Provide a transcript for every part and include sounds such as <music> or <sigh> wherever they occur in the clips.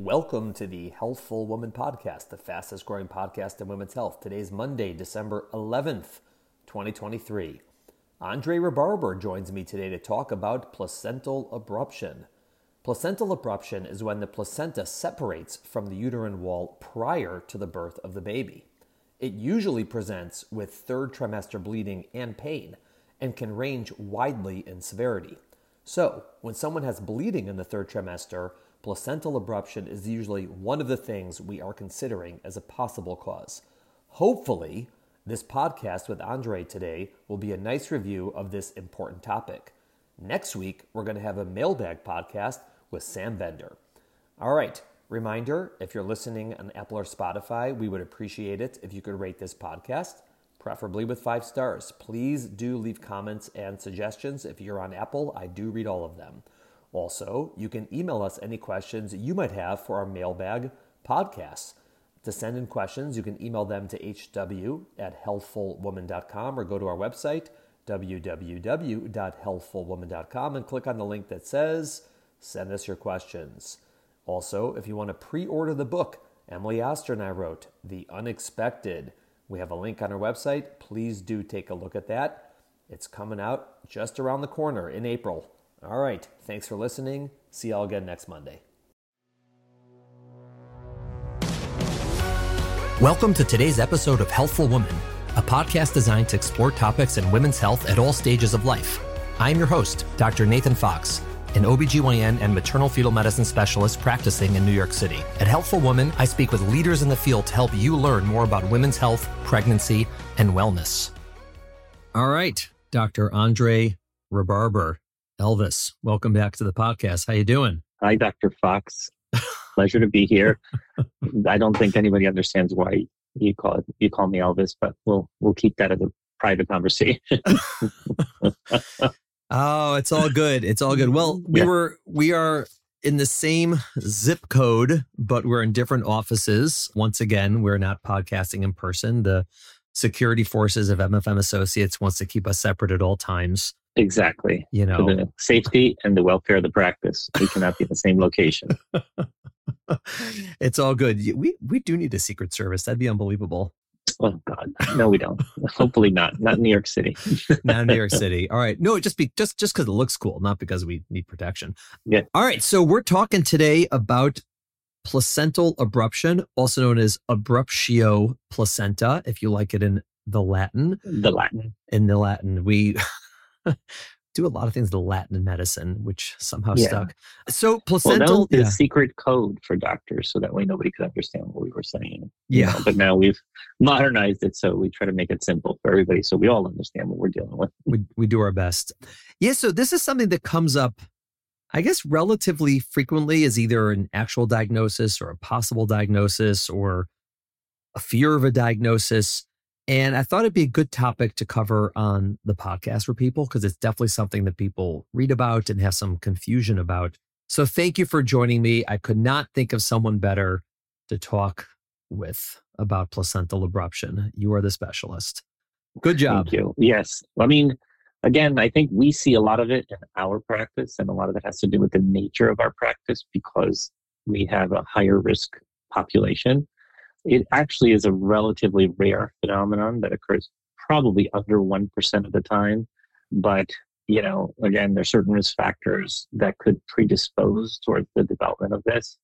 Welcome to the Healthful Woman Podcast, the fastest growing podcast in women's health. Today's Monday, December 11th, 2023. Andrei Rebarber joins me today to talk about placental abruption. Placental abruption is when the placenta separates from the uterine wall prior to the birth of the baby. It usually presents with third trimester bleeding and pain and can range widely in severity. So, when someone has bleeding in the third trimester, placental abruption is usually one of the things we are considering as a possible cause. Hopefully, this podcast with Andrei today will be a nice review of this important topic. Next week, we're going to have a mailbag podcast with Sam Bender. All right, reminder if you're listening on Apple or Spotify, we would appreciate it if you could rate this podcast preferably with five stars. Please do leave comments and suggestions. If you're on Apple, I do read all of them. Also, you can email us any questions you might have for our mailbag podcasts. To send in questions, you can email them to hw at healthfulwoman.com or go to our website, www.healthfulwoman.com, and click on the link that says Send us your questions. Also, if you want to pre order the book Emily Oster and I wrote, The Unexpected, we have a link on our website. Please do take a look at that. It's coming out just around the corner in April. All right. Thanks for listening. See y'all again next Monday. Welcome to today's episode of Healthful Woman, a podcast designed to explore topics in women's health at all stages of life. I'm your host, Dr. Nathan Fox an OBGYN and maternal fetal medicine specialist practicing in New York City. At Healthful Woman, I speak with leaders in the field to help you learn more about women's health, pregnancy, and wellness. All right, Dr. Andrei Rebarber, Elvis, welcome back to the podcast. How you doing? Hi, Dr. Fox. <laughs> Pleasure to be here. I don't think anybody understands why you call it, you call me Elvis, but we'll we'll keep that as a private conversation. <laughs> <laughs> Oh, it's all good. It's all good. Well, we yeah. were we are in the same zip code, but we're in different offices. Once again, we're not podcasting in person. The security forces of MFM Associates wants to keep us separate at all times. Exactly. You know, For the safety and the welfare of the practice, we cannot be in the same location. <laughs> it's all good. We we do need a secret service. That'd be unbelievable. Oh God, no, we don't. <laughs> Hopefully not. Not in New York City. <laughs> not in New York City. All right. No, just be just just because it looks cool, not because we need protection. Yeah. All right. So we're talking today about placental abruption, also known as abruptio placenta, if you like it in the Latin. The Latin. In the Latin, we <laughs> do a lot of things the Latin in medicine, which somehow yeah. stuck. So placental. Well, the yeah. secret code for doctors, so that way nobody could understand what we were saying. Yeah. know, but now we've modernized it, so we try to make it simple for everybody, so we all understand what we're dealing with. We we do our best. Yeah. So this is something that comes up. I guess relatively frequently as either an actual diagnosis or a possible diagnosis or a fear of a diagnosis. And I thought it'd be a good topic to cover on the podcast for people because it's definitely something that people read about and have some confusion about. So thank you for joining me. I could not think of someone better to talk with about placental abruption. You are the specialist. Good job. Thank you. Yes. I mean, again, I think we see a lot of it in our practice, and a lot of it has to do with the nature of our practice because we have a higher risk population it actually is a relatively rare phenomenon that occurs probably under 1% of the time. But, you know, again, there's certain risk factors that could predispose towards the development of this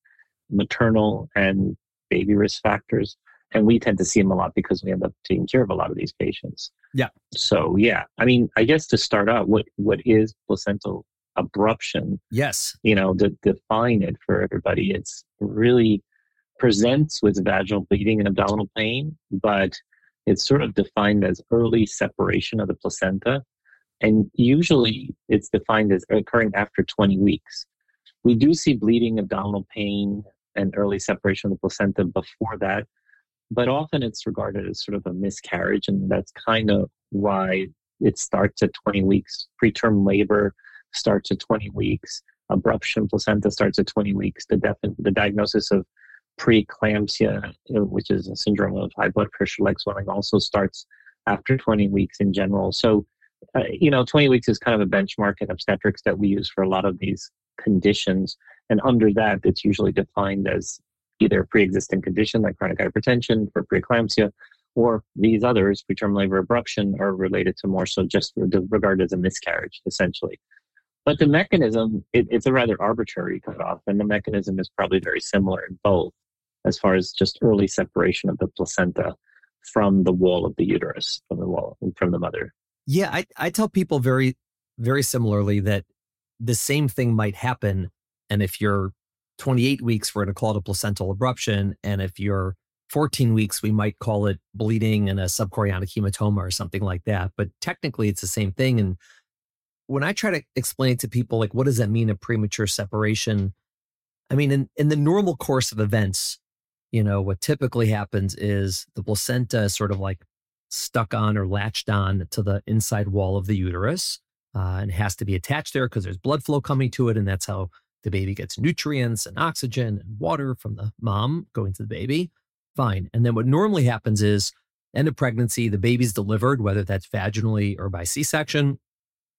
maternal and baby risk factors. And we tend to see them a lot because we end up taking care of a lot of these patients. Yeah. So, yeah, I mean, I guess to start out, what, what is placental abruption? Yes. You know, to define it for everybody, it's really presents with vaginal bleeding and abdominal pain, but it's sort of defined as early separation of the placenta. And usually it's defined as occurring after 20 weeks. We do see bleeding, abdominal pain, and early separation of the placenta before that, but often it's regarded as sort of a miscarriage, and that's kind of why it starts at 20 weeks. Preterm labor starts at 20 weeks. Abruption placenta starts at 20 weeks. The, def- the diagnosis of preeclampsia, which is a syndrome of high blood pressure, leg swelling, also starts after 20 weeks in general. So, uh, you know, 20 weeks is kind of a benchmark in obstetrics that we use for a lot of these conditions. And under that, it's usually defined as either a pre-existing condition like chronic hypertension for preeclampsia, or these others, preterm labor abruption, are related to more so just regarded as a miscarriage, essentially. But the mechanism, it, it's a rather arbitrary cutoff, and the mechanism is probably very similar in both, as far as just early separation of the placenta from the wall of the uterus, from the wall, from the mother. Yeah, I, I tell people very, very similarly that the same thing might happen. And if you're 28 weeks, we're going to call it a placental abruption. And if you're 14 weeks, we might call it bleeding and a subchorionic hematoma or something like that. But technically, it's the same thing. And when I try to explain it to people, like, what does that mean, a premature separation? I mean, in, in the normal course of events, you know, what typically happens is the placenta is sort of like stuck on or latched on to the inside wall of the uterus uh, and has to be attached there because there's blood flow coming to it. And that's how the baby gets nutrients and oxygen and water from the mom going to the baby. Fine. And then what normally happens is end of pregnancy, the baby's delivered, whether that's vaginally or by C section.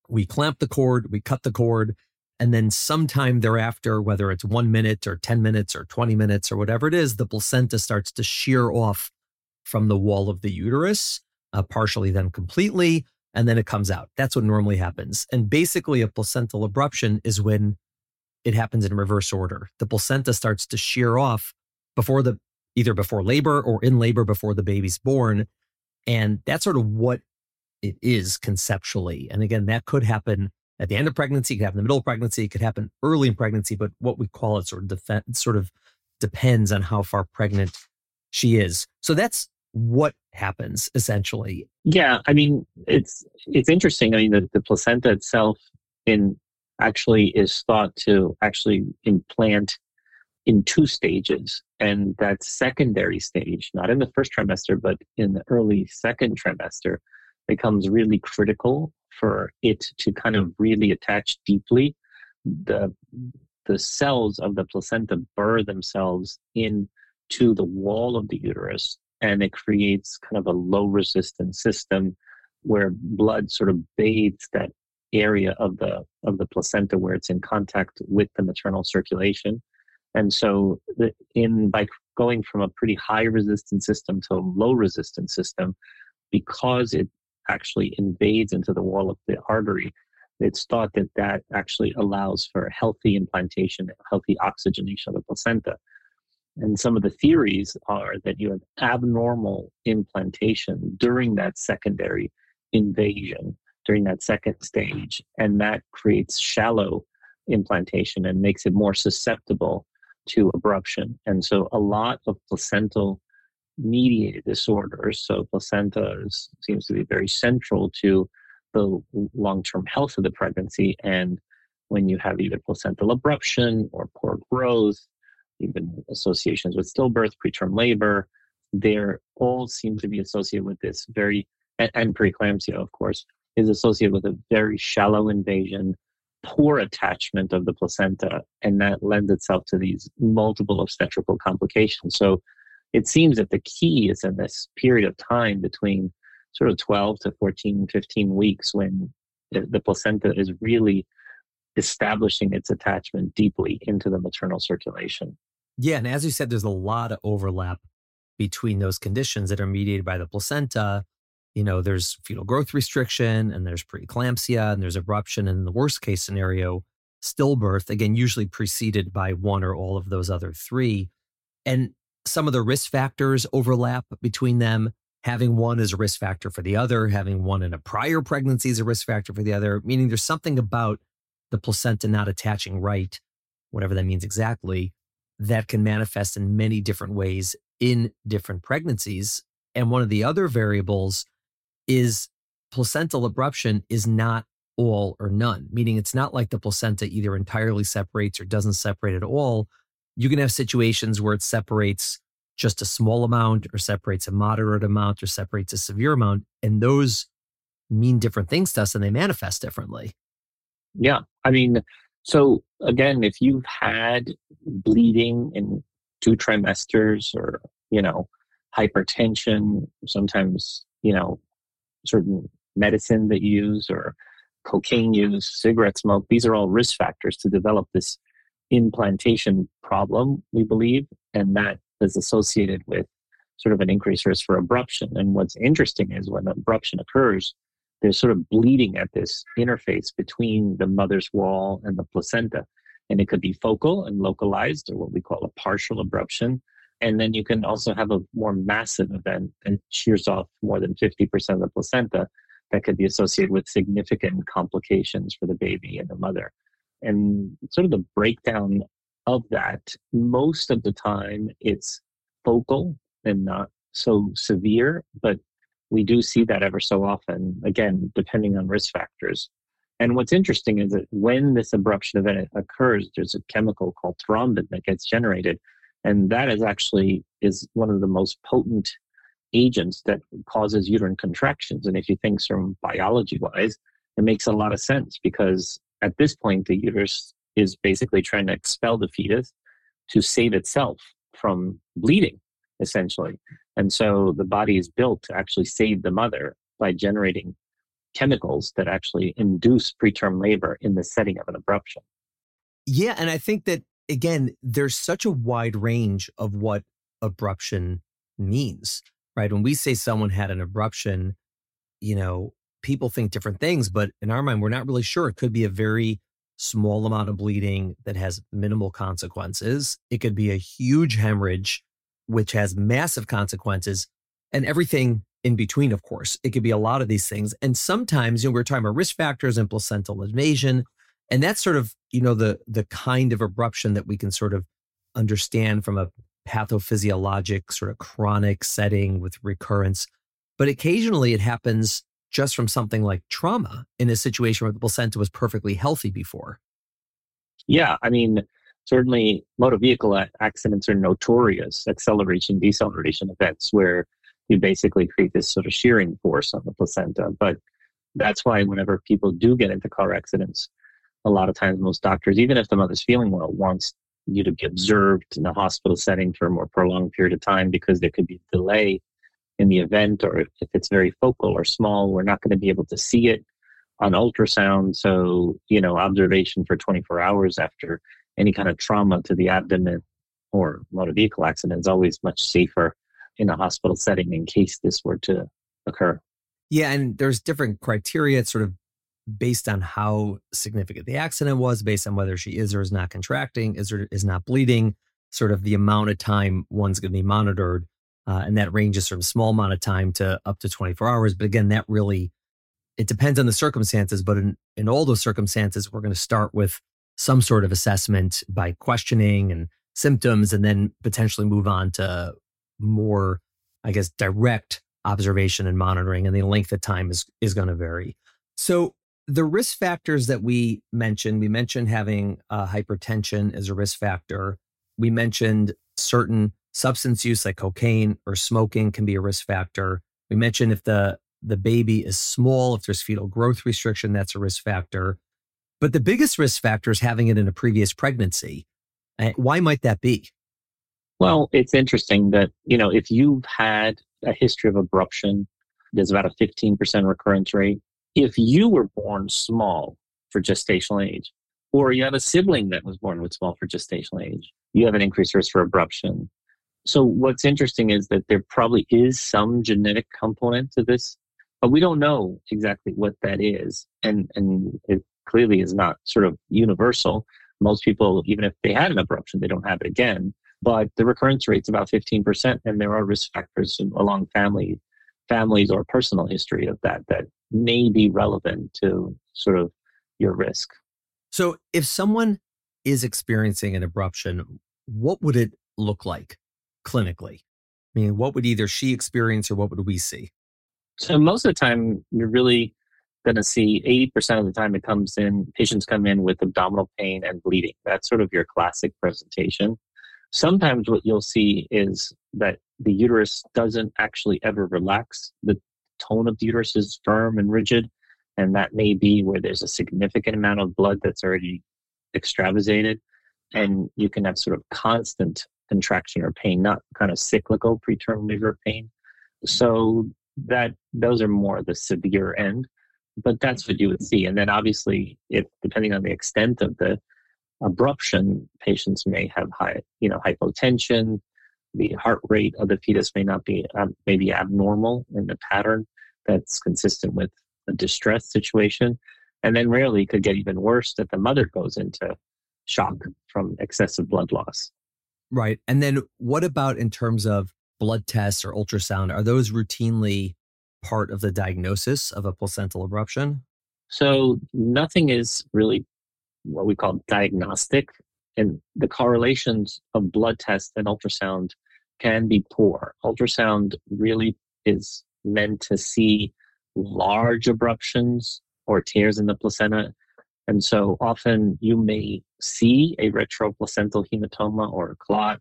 We clamp the cord, we cut the cord, and then sometime thereafter, whether it's one minute or 10 minutes or 20 minutes or whatever it is, the placenta starts to shear off from the wall of the uterus, uh, partially then completely, and then it comes out. That's what normally happens. And basically, a placental abruption is when it happens in reverse order. The placenta starts to shear off before the either before labor or in labor before the baby's born. And that's sort of what it is conceptually. And again, that could happen at the end of pregnancy, it could happen in the middle of pregnancy, it could happen early in pregnancy, but what we call it sort of def- sort of depends on how far pregnant she is. So that's what happens essentially. Yeah, I mean, it's it's interesting. I mean, the, the placenta itself in actually is thought to actually implant in two stages. And that secondary stage, not in the first trimester, but in the early second trimester, becomes really critical for it to kind of really attach deeply. The, the cells of the placenta burr themselves into the wall of the uterus, and it creates kind of a low resistance system where blood sort of bathes that area of the of the placenta where it's in contact with the maternal circulation and so the, in by going from a pretty high resistance system to a low resistance system because it actually invades into the wall of the artery it's thought that that actually allows for healthy implantation healthy oxygenation of the placenta and some of the theories are that you have abnormal implantation during that secondary invasion during that second stage. And that creates shallow implantation and makes it more susceptible to abruption. And so a lot of placental mediated disorders, so placenta is, seems to be very central to the long term health of the pregnancy. And when you have either placental abruption or poor growth, even associations with stillbirth, preterm labor, they're all seem to be associated with this very, and, and preeclampsia, of course, is associated with a very shallow invasion, poor attachment of the placenta, and that lends itself to these multiple obstetrical complications. So it seems that the key is in this period of time between sort of 12 to 14, 15 weeks when the placenta is really establishing its attachment deeply into the maternal circulation. Yeah. And as you said, there's a lot of overlap between those conditions that are mediated by the placenta you know, there's fetal growth restriction and there's preeclampsia and there's abruption. And in the worst case scenario, stillbirth, again, usually preceded by one or all of those other three. And some of the risk factors overlap between them. Having one is a risk factor for the other, having one in a prior pregnancy is a risk factor for the other, meaning there's something about the placenta not attaching right, whatever that means exactly, that can manifest in many different ways in different pregnancies. And one of the other variables is placental abruption is not all or none, meaning it's not like the placenta either entirely separates or doesn't separate at all. You can have situations where it separates just a small amount or separates a moderate amount or separates a severe amount. And those mean different things to us and they manifest differently. Yeah. I mean, so again, if you've had bleeding in two trimesters or, you know, hypertension, sometimes, you know, certain medicine that you use or cocaine use, cigarette smoke, these are all risk factors to develop this implantation problem, we believe, and that is associated with sort of an increased risk for abruption. And what's interesting is when abruption occurs, there's sort of bleeding at this interface between the mother's wall and the placenta. And it could be focal and localized, or what we call a partial abruption. And then you can also have a more massive event that shears off more than 50% of the placenta that could be associated with significant complications for the baby and the mother. And sort of the breakdown of that, most of the time it's focal and not so severe, but we do see that ever so often, again, depending on risk factors. And what's interesting is that when this abruption event occurs, there's a chemical called thrombin that gets generated. And that is actually is one of the most potent agents that causes uterine contractions. And if you think from biology wise, it makes a lot of sense because at this point, the uterus is basically trying to expel the fetus to save itself from bleeding, essentially. And so the body is built to actually save the mother by generating chemicals that actually induce preterm labor in the setting of an abruption. Yeah. And I think that, again, there's such a wide range of what abruption means, right? When we say someone had an abruption, you know, people think different things, but in our mind, we're not really sure. It could be a very small amount of bleeding that has minimal consequences. It could be a huge hemorrhage, which has massive consequences, and everything in between, of course. It could be a lot of these things. And sometimes, you know, we're talking about risk factors and placental invasion. And that's sort of, you know, the the kind of abruption that we can sort of understand from a pathophysiologic sort of chronic setting with recurrence. But occasionally it happens just from something like trauma in a situation where the placenta was perfectly healthy before. Yeah, I mean, certainly motor vehicle accidents are notorious acceleration deceleration events where you basically create this sort of shearing force on the placenta. But that's why whenever people do get into car accidents, a lot of times most doctors, even if the mother's feeling well, wants you to be observed in a hospital setting for a more prolonged period of time because there could be delay in the event, or if it's very focal or small, we're not going to be able to see it on ultrasound. So, you know, observation for 24 hours after any kind of trauma to the abdomen or motor vehicle accident is always much safer in a hospital setting in case this were to occur. Yeah, and there's different criteria. Sort of based on how significant the accident was, based on whether she is or is not contracting, is or is not bleeding, sort of the amount of time one's going to be monitored. Uh, and that ranges from small amount of time to up to 24 hours. But again, that really, it depends on the circumstances. But in, in all those circumstances, we're going to start with some sort of assessment by questioning and symptoms, and then potentially move on to more, I guess, direct observation and monitoring. And the length of time is, is going to vary. So the risk factors that we mentioned, we mentioned having uh, hypertension as a risk factor. We mentioned certain substance use like cocaine or smoking can be a risk factor. We mentioned if the the baby is small, if there's fetal growth restriction, that's a risk factor. But the biggest risk factor is having it in a previous pregnancy. Eh, why might that be? Well, it's interesting that, you know, if you've had a history of abruption, there's about a 15% recurrence rate. If you were born small for gestational age, or you have a sibling that was born with small for gestational age, you have an increased risk for abruption. So what's interesting is that there probably is some genetic component to this, but we don't know exactly what that is, and and it clearly is not sort of universal. Most people, even if they had an abruption, they don't have it again. But the recurrence rate's about 15%, and there are risk factors along family, families or personal history of that that may be relevant to sort of your risk. So, if someone is experiencing an abruption, what would it look like? Clinically? I mean, what would either she experience or what would we see? So most of the time, you're really going to see 80% of the time it comes in, patients come in with abdominal pain and bleeding. That's sort of your classic presentation. Sometimes what you'll see is that the uterus doesn't actually ever relax. The tone of the uterus is firm and rigid. And that may be where there's a significant amount of blood that's already extravasated. And you can have sort of constant contraction or pain, not kind of cyclical preterm labor pain. So that those are more the severe end, but that's what you would see. And then obviously, if depending on the extent of the abruption, patients may have high, you know, hypotension. The heart rate of the fetus may not be um, maybe abnormal in the pattern that's consistent with a distress situation, and then rarely could get even worse that the mother goes into shock from excessive blood loss. Right, and then what about in terms of blood tests or ultrasound? Are those routinely part of the diagnosis of a placental abruption? So nothing is really what we call diagnostic, and the correlations of blood tests and ultrasound can be poor. Ultrasound really is meant to see large abruptions or tears in the placenta. And so often you may see a retroplacental hematoma or a clot,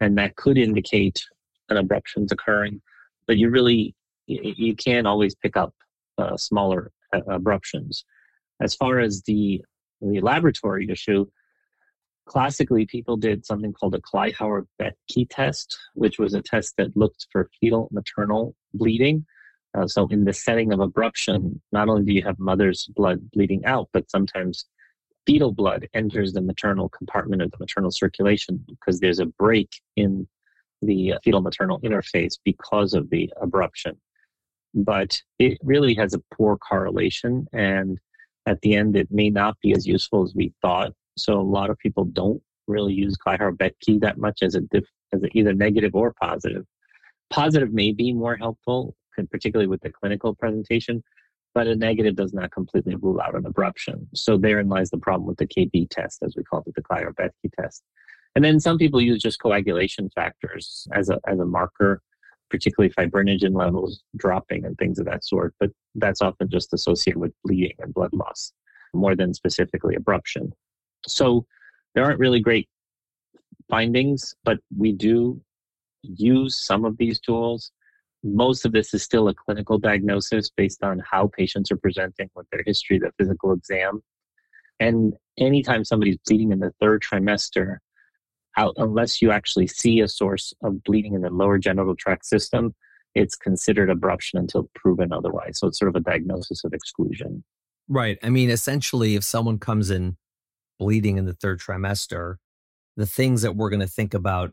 and that could indicate an abruption is occurring. But you really you can't always pick up uh, smaller uh, abruptions. As far as the the laboratory issue, classically people did something called a Kleihauer-Betke test, which was a test that looked for fetal maternal bleeding. Uh, so in the setting of abruption, not only do you have mother's blood bleeding out, but sometimes fetal blood enters the maternal compartment of the maternal circulation because there's a break in the fetal maternal interface because of the abruption. But it really has a poor correlation, and at the end, it may not be as useful as we thought. So a lot of people don't really use Kleihauer-Betke that much as a diff, as a either negative or positive. Positive may be more helpful, particularly with the clinical presentation, but a negative does not completely rule out an abruption. So therein lies the problem with the KB test, as we call it, the Kleihauer-Betke test. And then some people use just coagulation factors as a as a marker, particularly fibrinogen levels dropping and things of that sort. But that's often just associated with bleeding and blood loss more than specifically abruption. So there aren't really great findings, but we do use some of these tools. Most of this is still a clinical diagnosis based on how patients are presenting with their history, the physical exam. And anytime somebody's bleeding in the third trimester, out unless you actually see a source of bleeding in the lower genital tract system, it's considered abruption until proven otherwise. So it's sort of a diagnosis of exclusion. Right. I mean, essentially, if someone comes in bleeding in the third trimester, the things that we're going to think about,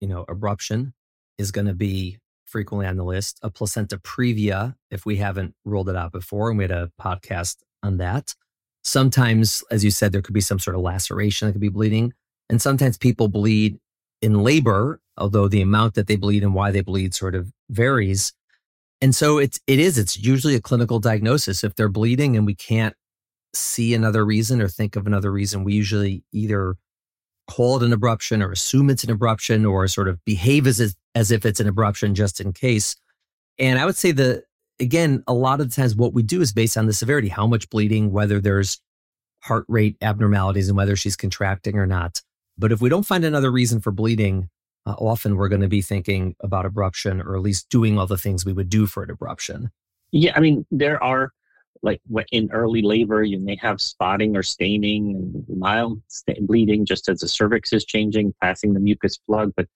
you know, abruption is going to be frequently on the list. A placenta previa, if we haven't ruled it out before, and we had a podcast on that. Sometimes, as you said, there could be some sort of laceration that could be bleeding. And sometimes people bleed in labor, although the amount that they bleed and why they bleed sort of varies. And so it's it is it's usually a clinical diagnosis if they're bleeding and we can't see another reason or think of another reason we usually either call it an abruption or assume it's an abruption or sort of behave as as if it's an abruption just in case. And I would say that again a lot of the times what we do is based on the severity, how much bleeding, whether there's heart rate abnormalities and whether she's contracting or not. But if we don't find another reason for bleeding, uh, often we're going to be thinking about abruption or at least doing all the things we would do for an abruption. Yeah, I mean, there are like in early labor, you may have spotting or staining and mild bleeding just as the cervix is changing, passing the mucus plug. But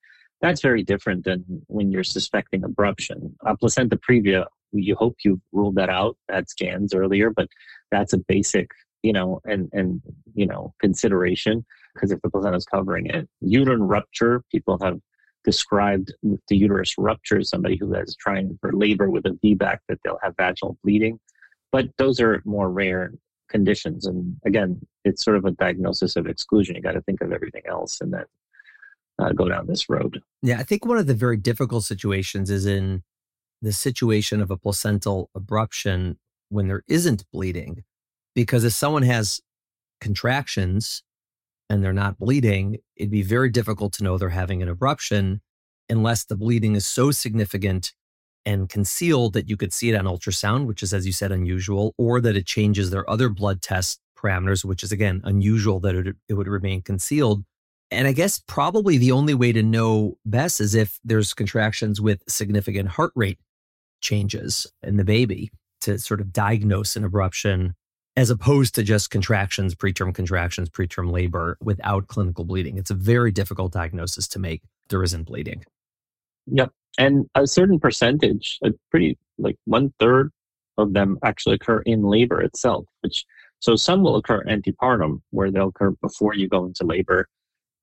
that's very different than when you're suspecting abruption. Uh, placenta previa, you hope you've ruled that out, had scans earlier, but that's a basic, you know, and, and, you know, consideration because if the placenta is covering it. Uterine rupture, people have described the uterus ruptures, somebody who is trying for labor with a VBAC, that they'll have vaginal bleeding. But those are more rare conditions. And again, it's sort of a diagnosis of exclusion. You got to think of everything else and then uh, go down this road. Yeah, I think one of the very difficult situations is in the situation of a placental abruption when there isn't bleeding. Because if someone has contractions and they're not bleeding, it'd be very difficult to know they're having an abruption unless the bleeding is so significant and concealed that you could see it on ultrasound, which is, as you said, unusual, or that it changes their other blood test parameters, which is, again, unusual that it, it would remain concealed. And I guess probably the only way to know best is if there's contractions with significant heart rate changes in the baby to sort of diagnose an abruption as opposed to just contractions, preterm contractions, preterm labor without clinical bleeding. It's a very difficult diagnosis to make. There isn't bleeding. Yep. And a certain percentage, a pretty like one third of them actually occur in labor itself, which So some will occur antepartum, where they'll occur before you go into labor.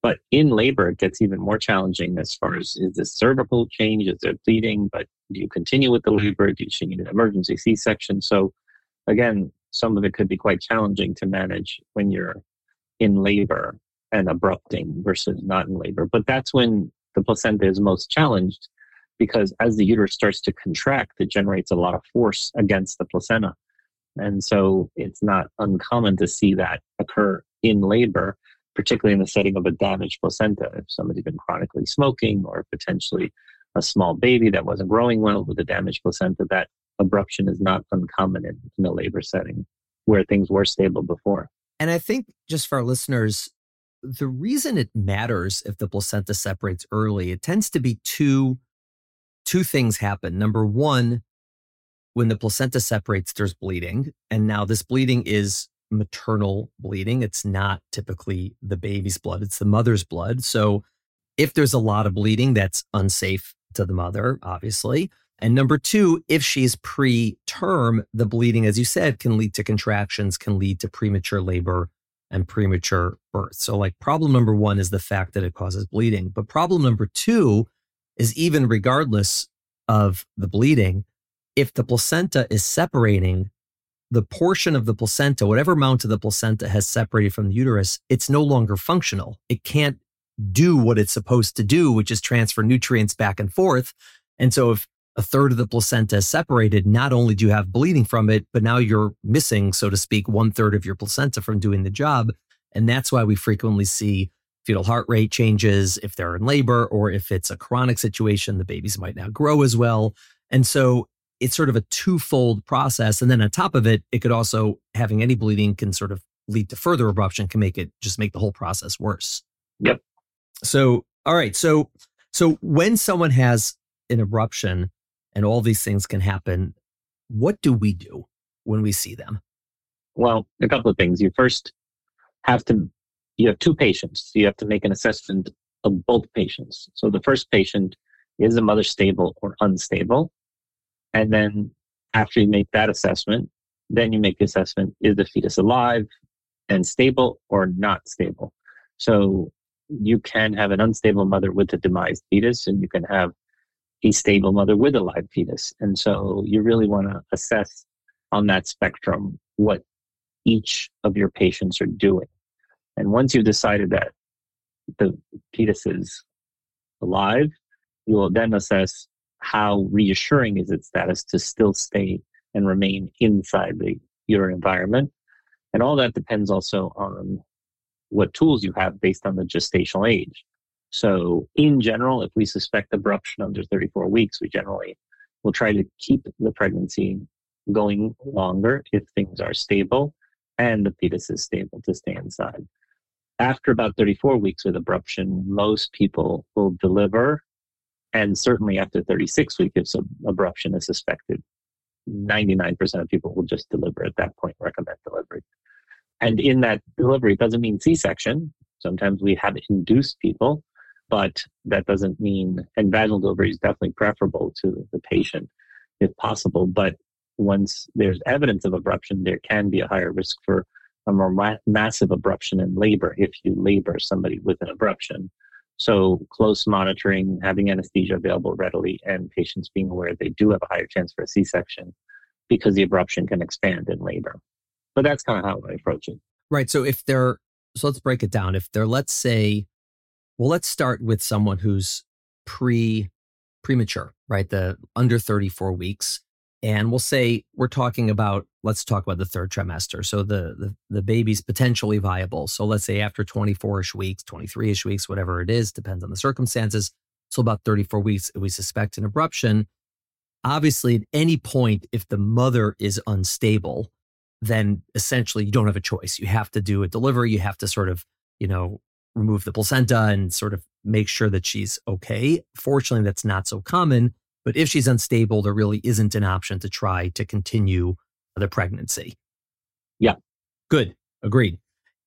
But in labor, it gets even more challenging as far as is this cervical change? Is there bleeding? But do you continue with the labor? Do you need an emergency C section? So, again, some of it could be quite challenging to manage when you're in labor and abrupting versus not in labor. But that's when the placenta is most challenged because as the uterus starts to contract, it generates a lot of force against the placenta. And so it's not uncommon to see that occur in labor, particularly in the setting of a damaged placenta. If somebody's been chronically smoking or potentially a small baby that wasn't growing well with a damaged placenta, that abruption is not uncommon in, in a labor setting where things were stable before. And I think just for our listeners, the reason it matters if the placenta separates early, it tends to be two two things happen. Number one, when the placenta separates, there's bleeding. And now this bleeding is maternal bleeding. It's not typically the baby's blood, it's the mother's blood. So if there's a lot of bleeding, that's unsafe to the mother, obviously. And number two, if she's preterm, the bleeding, as you said, can lead to contractions, can lead to premature labor and premature birth. So, like, problem number one is the fact that it causes bleeding. But problem number two is even regardless of the bleeding, if the placenta is separating, the portion of the placenta, whatever amount of the placenta has separated from the uterus, it's no longer functional. It can't do what it's supposed to do, which is transfer nutrients back and forth. And so if a third of the placenta is separated, not only do you have bleeding from it, but now you're missing, so to speak, one third of your placenta from doing the job. And that's why we frequently see fetal heart rate changes if they're in labor, or if it's a chronic situation, the babies might not grow as well. And so it's sort of a twofold process. And then on top of it, it could also having any bleeding can sort of lead to further abruption, can make it just make the whole process worse. Yep. So, all right. So, so when someone has an abruption and all these things can happen, what do we do when we see them? Well, a couple of things. You first have to, you have two patients. So you have to make an assessment of both patients. So the first patient is the mother stable or unstable? And then after you make that assessment, then you make the assessment is the fetus alive and stable or not stable? So you can have an unstable mother with a demised fetus, and you can have a stable mother with a live fetus. And so you really want to assess on that spectrum what each of your patients are doing. And once you've decided that the fetus is alive, you will then assess how reassuring is its status to still stay and remain inside the your environment. And all that depends also on what tools you have based on the gestational age. So, in general, if we suspect abruption under 34 weeks, we generally will try to keep the pregnancy going longer if things are stable and the fetus is stable to stay inside. After about 34 weeks with abruption, most people will deliver and certainly after 36 weeks, if some abruption is suspected, 99% of people will just deliver at that point, recommend delivery. And in that delivery, it doesn't mean C section. Sometimes we have induced people, but that doesn't mean, and vaginal delivery is definitely preferable to the patient if possible. But once there's evidence of abruption, there can be a higher risk for a more ma- massive abruption in labor if you labor somebody with an abruption. So close monitoring, having anesthesia available readily, and patients being aware they do have a higher chance for a C-section because the abruption can expand in labor. But that's kind of how I approach it. Right. So if they're, so let's break it down. If they're, let's say, well, let's start with someone who's pre premature, right? The under 34 weeks. And we'll say we're talking about, let's talk about the third trimester. So the, the, the baby's potentially viable. So let's say after 24 ish weeks, 23 ish weeks, whatever it is, depends on the circumstances. So about 34 weeks, we suspect an abruption. Obviously, at any point, if the mother is unstable, then essentially you don't have a choice. You have to do a delivery. You have to sort of, you know, remove the placenta and sort of make sure that she's okay. Fortunately, that's not so common. But if she's unstable, there really isn't an option to try to continue the pregnancy. Yeah. Good. Agreed.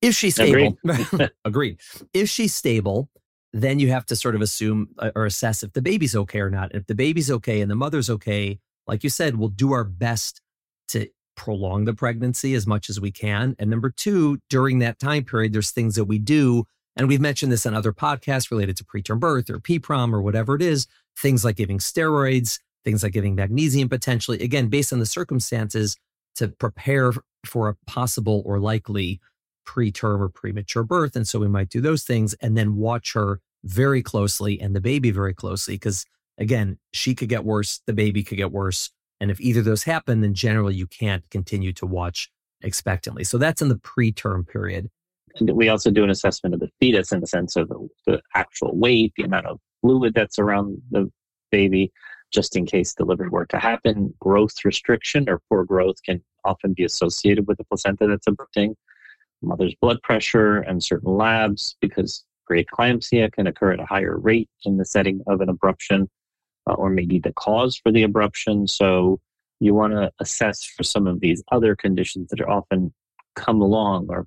If she's stable, agreed. <laughs> agreed. If she's stable, then you have to sort of assume uh, or assess if the baby's okay or not. If the baby's okay and the mother's okay, like you said, we'll do our best to prolong the pregnancy as much as we can. And number two, during that time period, there's things that we do. And we've mentioned this on other podcasts related to preterm birth or PPROM or whatever it is, things like giving steroids, things like giving magnesium potentially, again, based on the circumstances to prepare for a possible or likely preterm or premature birth. And so we might do those things and then watch her very closely and the baby very closely. Because again, she could get worse, the baby could get worse. And if either of those happen, then generally you can't continue to watch expectantly. So that's in the preterm period. We also do an assessment of the fetus in the sense of the, the actual weight, the amount of fluid that's around the baby, just in case delivery were to happen. Growth restriction or poor growth can often be associated with the placenta that's aborting. Mother's blood pressure and certain labs, because preeclampsia can occur at a higher rate in the setting of an abruption, uh, or maybe the cause for the abruption. So you want to assess for some of these other conditions that are often come along or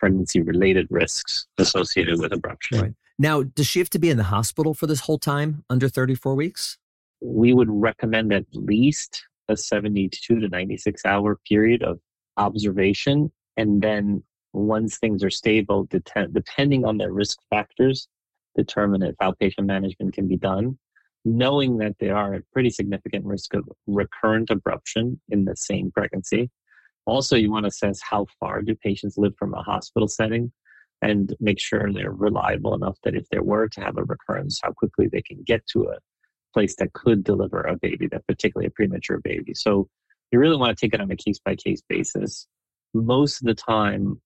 pregnancy related risks associated with abruption. Right. Now, does she have to be in the hospital for this whole time under 34 weeks? we would recommend at least a 72 to 96 hour period of observation. And then once things are stable, depending on their risk factors, determine if outpatient management can be done, knowing that they are at pretty significant risk of recurrent abruption in the same pregnancy. Also, you want to assess how far do patients live from a hospital setting and make sure they're reliable enough that if there were to have a recurrence, how quickly they can get to a place that could deliver a baby, that particularly a premature baby. So you really want to take it on a case by case basis. Most of the time,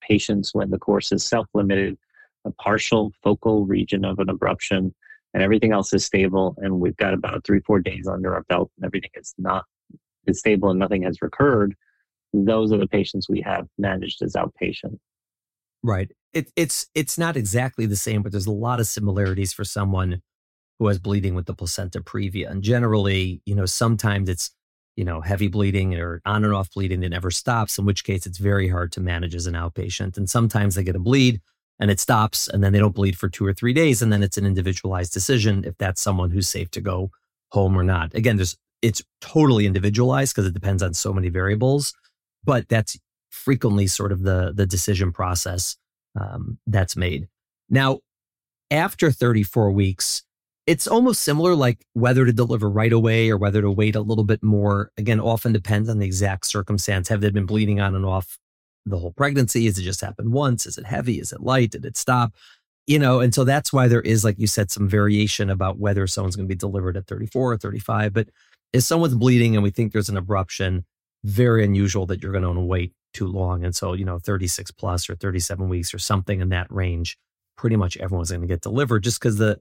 patients, when the course is self limited, a partial focal region of an abruption, and everything else is stable, and we've got about three, four days under our belt, and everything is not is stable and nothing has recurred, those are the patients we have managed as outpatient. Right. It, it's it's not exactly the same, but there's a lot of similarities for someone who has bleeding with the placenta previa. And generally, you know, sometimes it's, you know, heavy bleeding or on and off bleeding that never stops, in which case it's very hard to manage as an outpatient. And sometimes they get a bleed and it stops and then they don't bleed for two or three days. And then it's an individualized decision if that's someone who's safe to go home or not. Again, there's it's totally individualized because it depends on so many variables, but that's frequently sort of the the decision process um, that's made. Now, after 34 weeks, it's almost similar, like whether to deliver right away or whether to wait a little bit more. Again, often depends on the exact circumstance. Have they been bleeding on and off the whole pregnancy? Has it just happened once? Is it heavy? Is it light? Did it stop? You know, and so that's why there is, like you said, some variation about whether someone's going to be delivered at 34 or 35. But if someone's bleeding and we think there's an abruption, very unusual that you're going to wait too long. And so, you know, 36 plus or 37 weeks or something in that range, pretty much everyone's going to get delivered just because the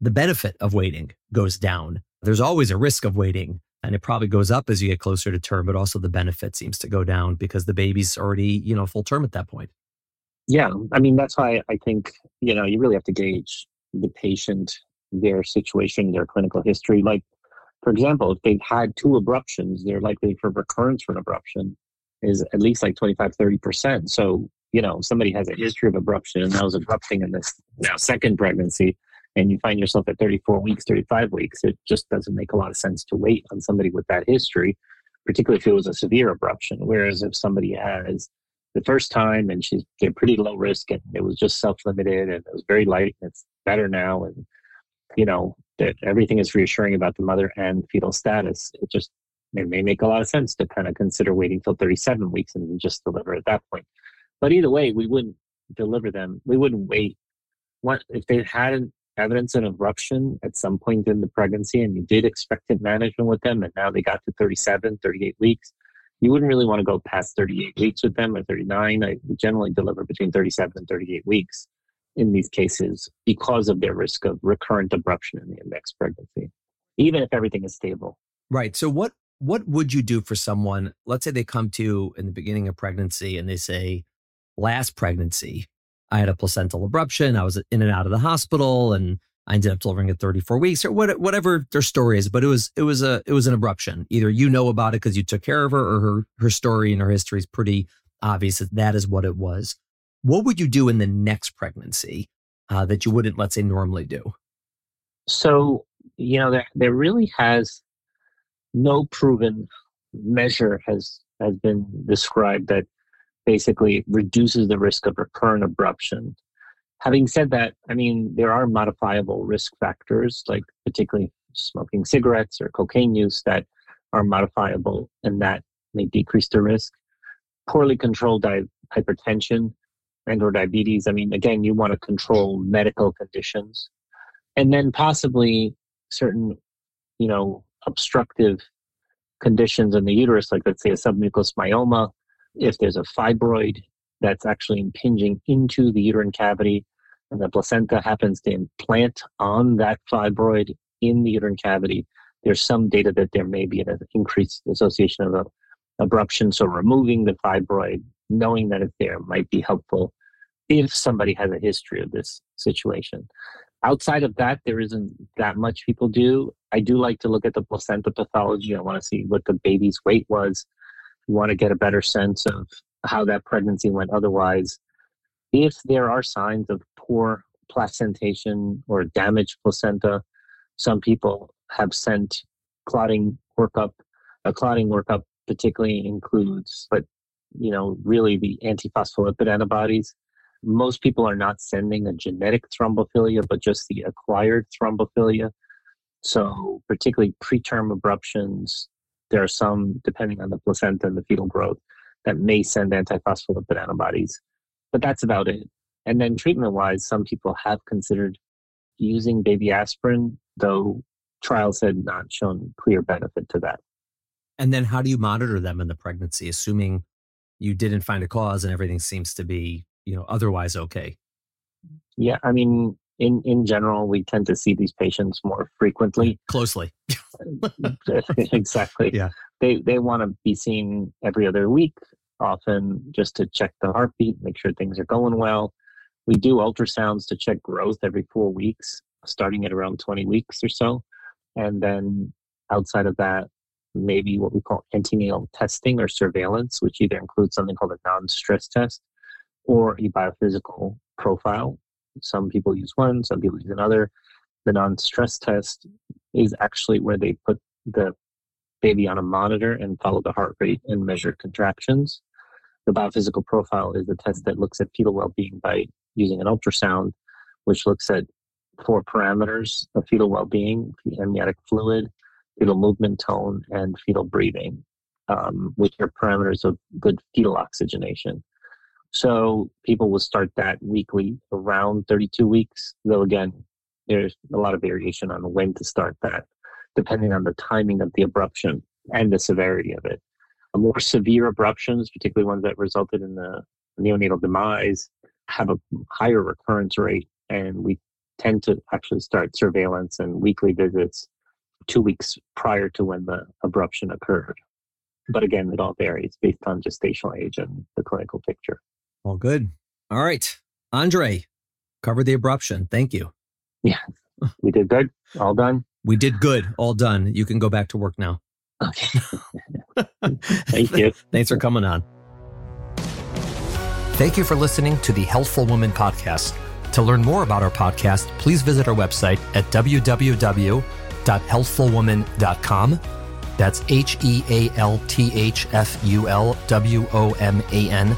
the benefit of waiting goes down. There's always a risk of waiting, and it probably goes up as you get closer to term, but also the benefit seems to go down because the baby's already, you know, full term at that point. Yeah. I mean, that's why I think, you know, you really have to gauge the patient, their situation, their clinical history. Like, for example, if they've had two abruptions, they're likely for recurrence for an abruption is at least like 25, 30%. So, you know, somebody has a history of abruption and that was abrupting in this now second pregnancy and you find yourself at 34 weeks, 35 weeks, it just doesn't make a lot of sense to wait on somebody with that history, particularly if it was a severe abruption. Whereas if somebody has the first time and she's they're pretty low risk and it was just self-limited and it was very light and it's better now and you know that everything is reassuring about the mother and fetal status, it just it may make a lot of sense to kind of consider waiting till 37 weeks and just deliver at that point. But either way, we wouldn't deliver them. We wouldn't wait. What if they hadn't evidence of abruption at some point in the pregnancy and you did expectant management with them and now they got to 37, 38 weeks, you wouldn't really want to go past 38 weeks with them or 39. I generally deliver between 37 and 38 weeks in these cases because of their risk of recurrent abruption in the next pregnancy, even if everything is stable. Right. So what what would you do for someone? Let's say they come to you in the beginning of pregnancy and they say, last pregnancy, I had a placental abruption. I was in and out of the hospital and I ended up delivering at 34 weeks or what, whatever their story is. But it was it was a it was an abruption. Either you know about it because you took care of her, or her her story and her history is pretty obvious that that is what it was. What would you do in the next pregnancy uh, that you wouldn't, let's say, normally do? So you know there there really has no proven measure has has been described that basically reduces the risk of recurrent abruption. Having said that, I mean, there are modifiable risk factors, like particularly smoking cigarettes or cocaine use, that are modifiable and that may decrease the risk. Poorly controlled di- hypertension and or diabetes. I mean, again, you want to control medical conditions. And then possibly certain, you know, obstructive conditions in the uterus, like let's say a submucous myoma, if there's a fibroid that's actually impinging into the uterine cavity and the placenta happens to implant on that fibroid in the uterine cavity, there's some data that there may be an increased association of abruption. So removing the fibroid, knowing that it's there, might be helpful if somebody has a history of this situation. Outside of that, there isn't that much people do. I do like to look at the placenta pathology. I want to see what the baby's weight was. You want to get a better sense of how that pregnancy went otherwise. If there are signs of poor placentation or damaged placenta, some people have sent clotting workup. A clotting workup particularly includes, but you know, really the antiphospholipid antibodies most people are not sending a genetic thrombophilia, but just the acquired thrombophilia. So, particularly preterm abruptions, there are some, depending on the placenta and the fetal growth, that may send antiphospholipid antibodies. But that's about it. And then treatment wise, some people have considered using baby aspirin, though trials had not shown clear benefit to that. And then how do you monitor them in the pregnancy, assuming you didn't find a cause and everything seems to be you know otherwise okay. Yeah i mean in in general we tend to see these patients more frequently. closely. <laughs> Exactly. Yeah. They they want to be seen every other week often just to check the heartbeat make sure things are going well. We do ultrasounds to check growth every four weeks starting at around 20 weeks or so. And then outside of that maybe what we call antenatal testing or surveillance which either includes something called a non-stress test or a biophysical profile. Some people use one, some people use another. The non stress test is actually where they put the baby on a monitor and follow the heart rate and measure contractions. The biophysical profile is the test that looks at fetal well being by using an ultrasound, which looks at four parameters of fetal well being amniotic fluid, fetal movement tone, and fetal breathing, um, which are parameters of good fetal oxygenation. So people will start that weekly around 32 weeks, though again, there's a lot of variation on when to start that, depending on the timing of the abruption and the severity of it. More severe abruptions, particularly ones that resulted in the neonatal demise, have a higher recurrence rate, and we tend to actually start surveillance and weekly visits two weeks prior to when the abruption occurred. But again, it all varies based on gestational age and the clinical picture. All good. All right. Andrei, cover the abruption. Thank you. Yeah. We did good. All done. We did good. All done. You can go back to work now. Okay. <laughs> Thank you. Thanks for coming on. Thank you for listening to the Healthful Woman podcast. To learn more about our podcast, please visit our website at www.healthfulwoman.com. That's H E A L T H F U L W O M A N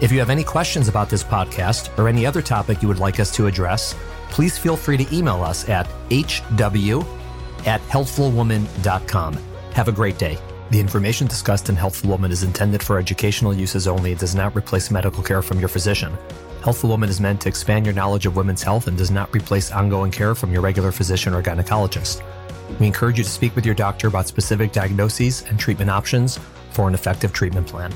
if you have any questions about this podcast or any other topic you would like us to address, please feel free to email us at hw at healthfulwoman.com. Have a great day. The information discussed in Healthful Woman is intended for educational uses only and does not replace medical care from your physician. Healthful Woman is meant to expand your knowledge of women's health and does not replace ongoing care from your regular physician or gynecologist. We encourage you to speak with your doctor about specific diagnoses and treatment options for an effective treatment plan.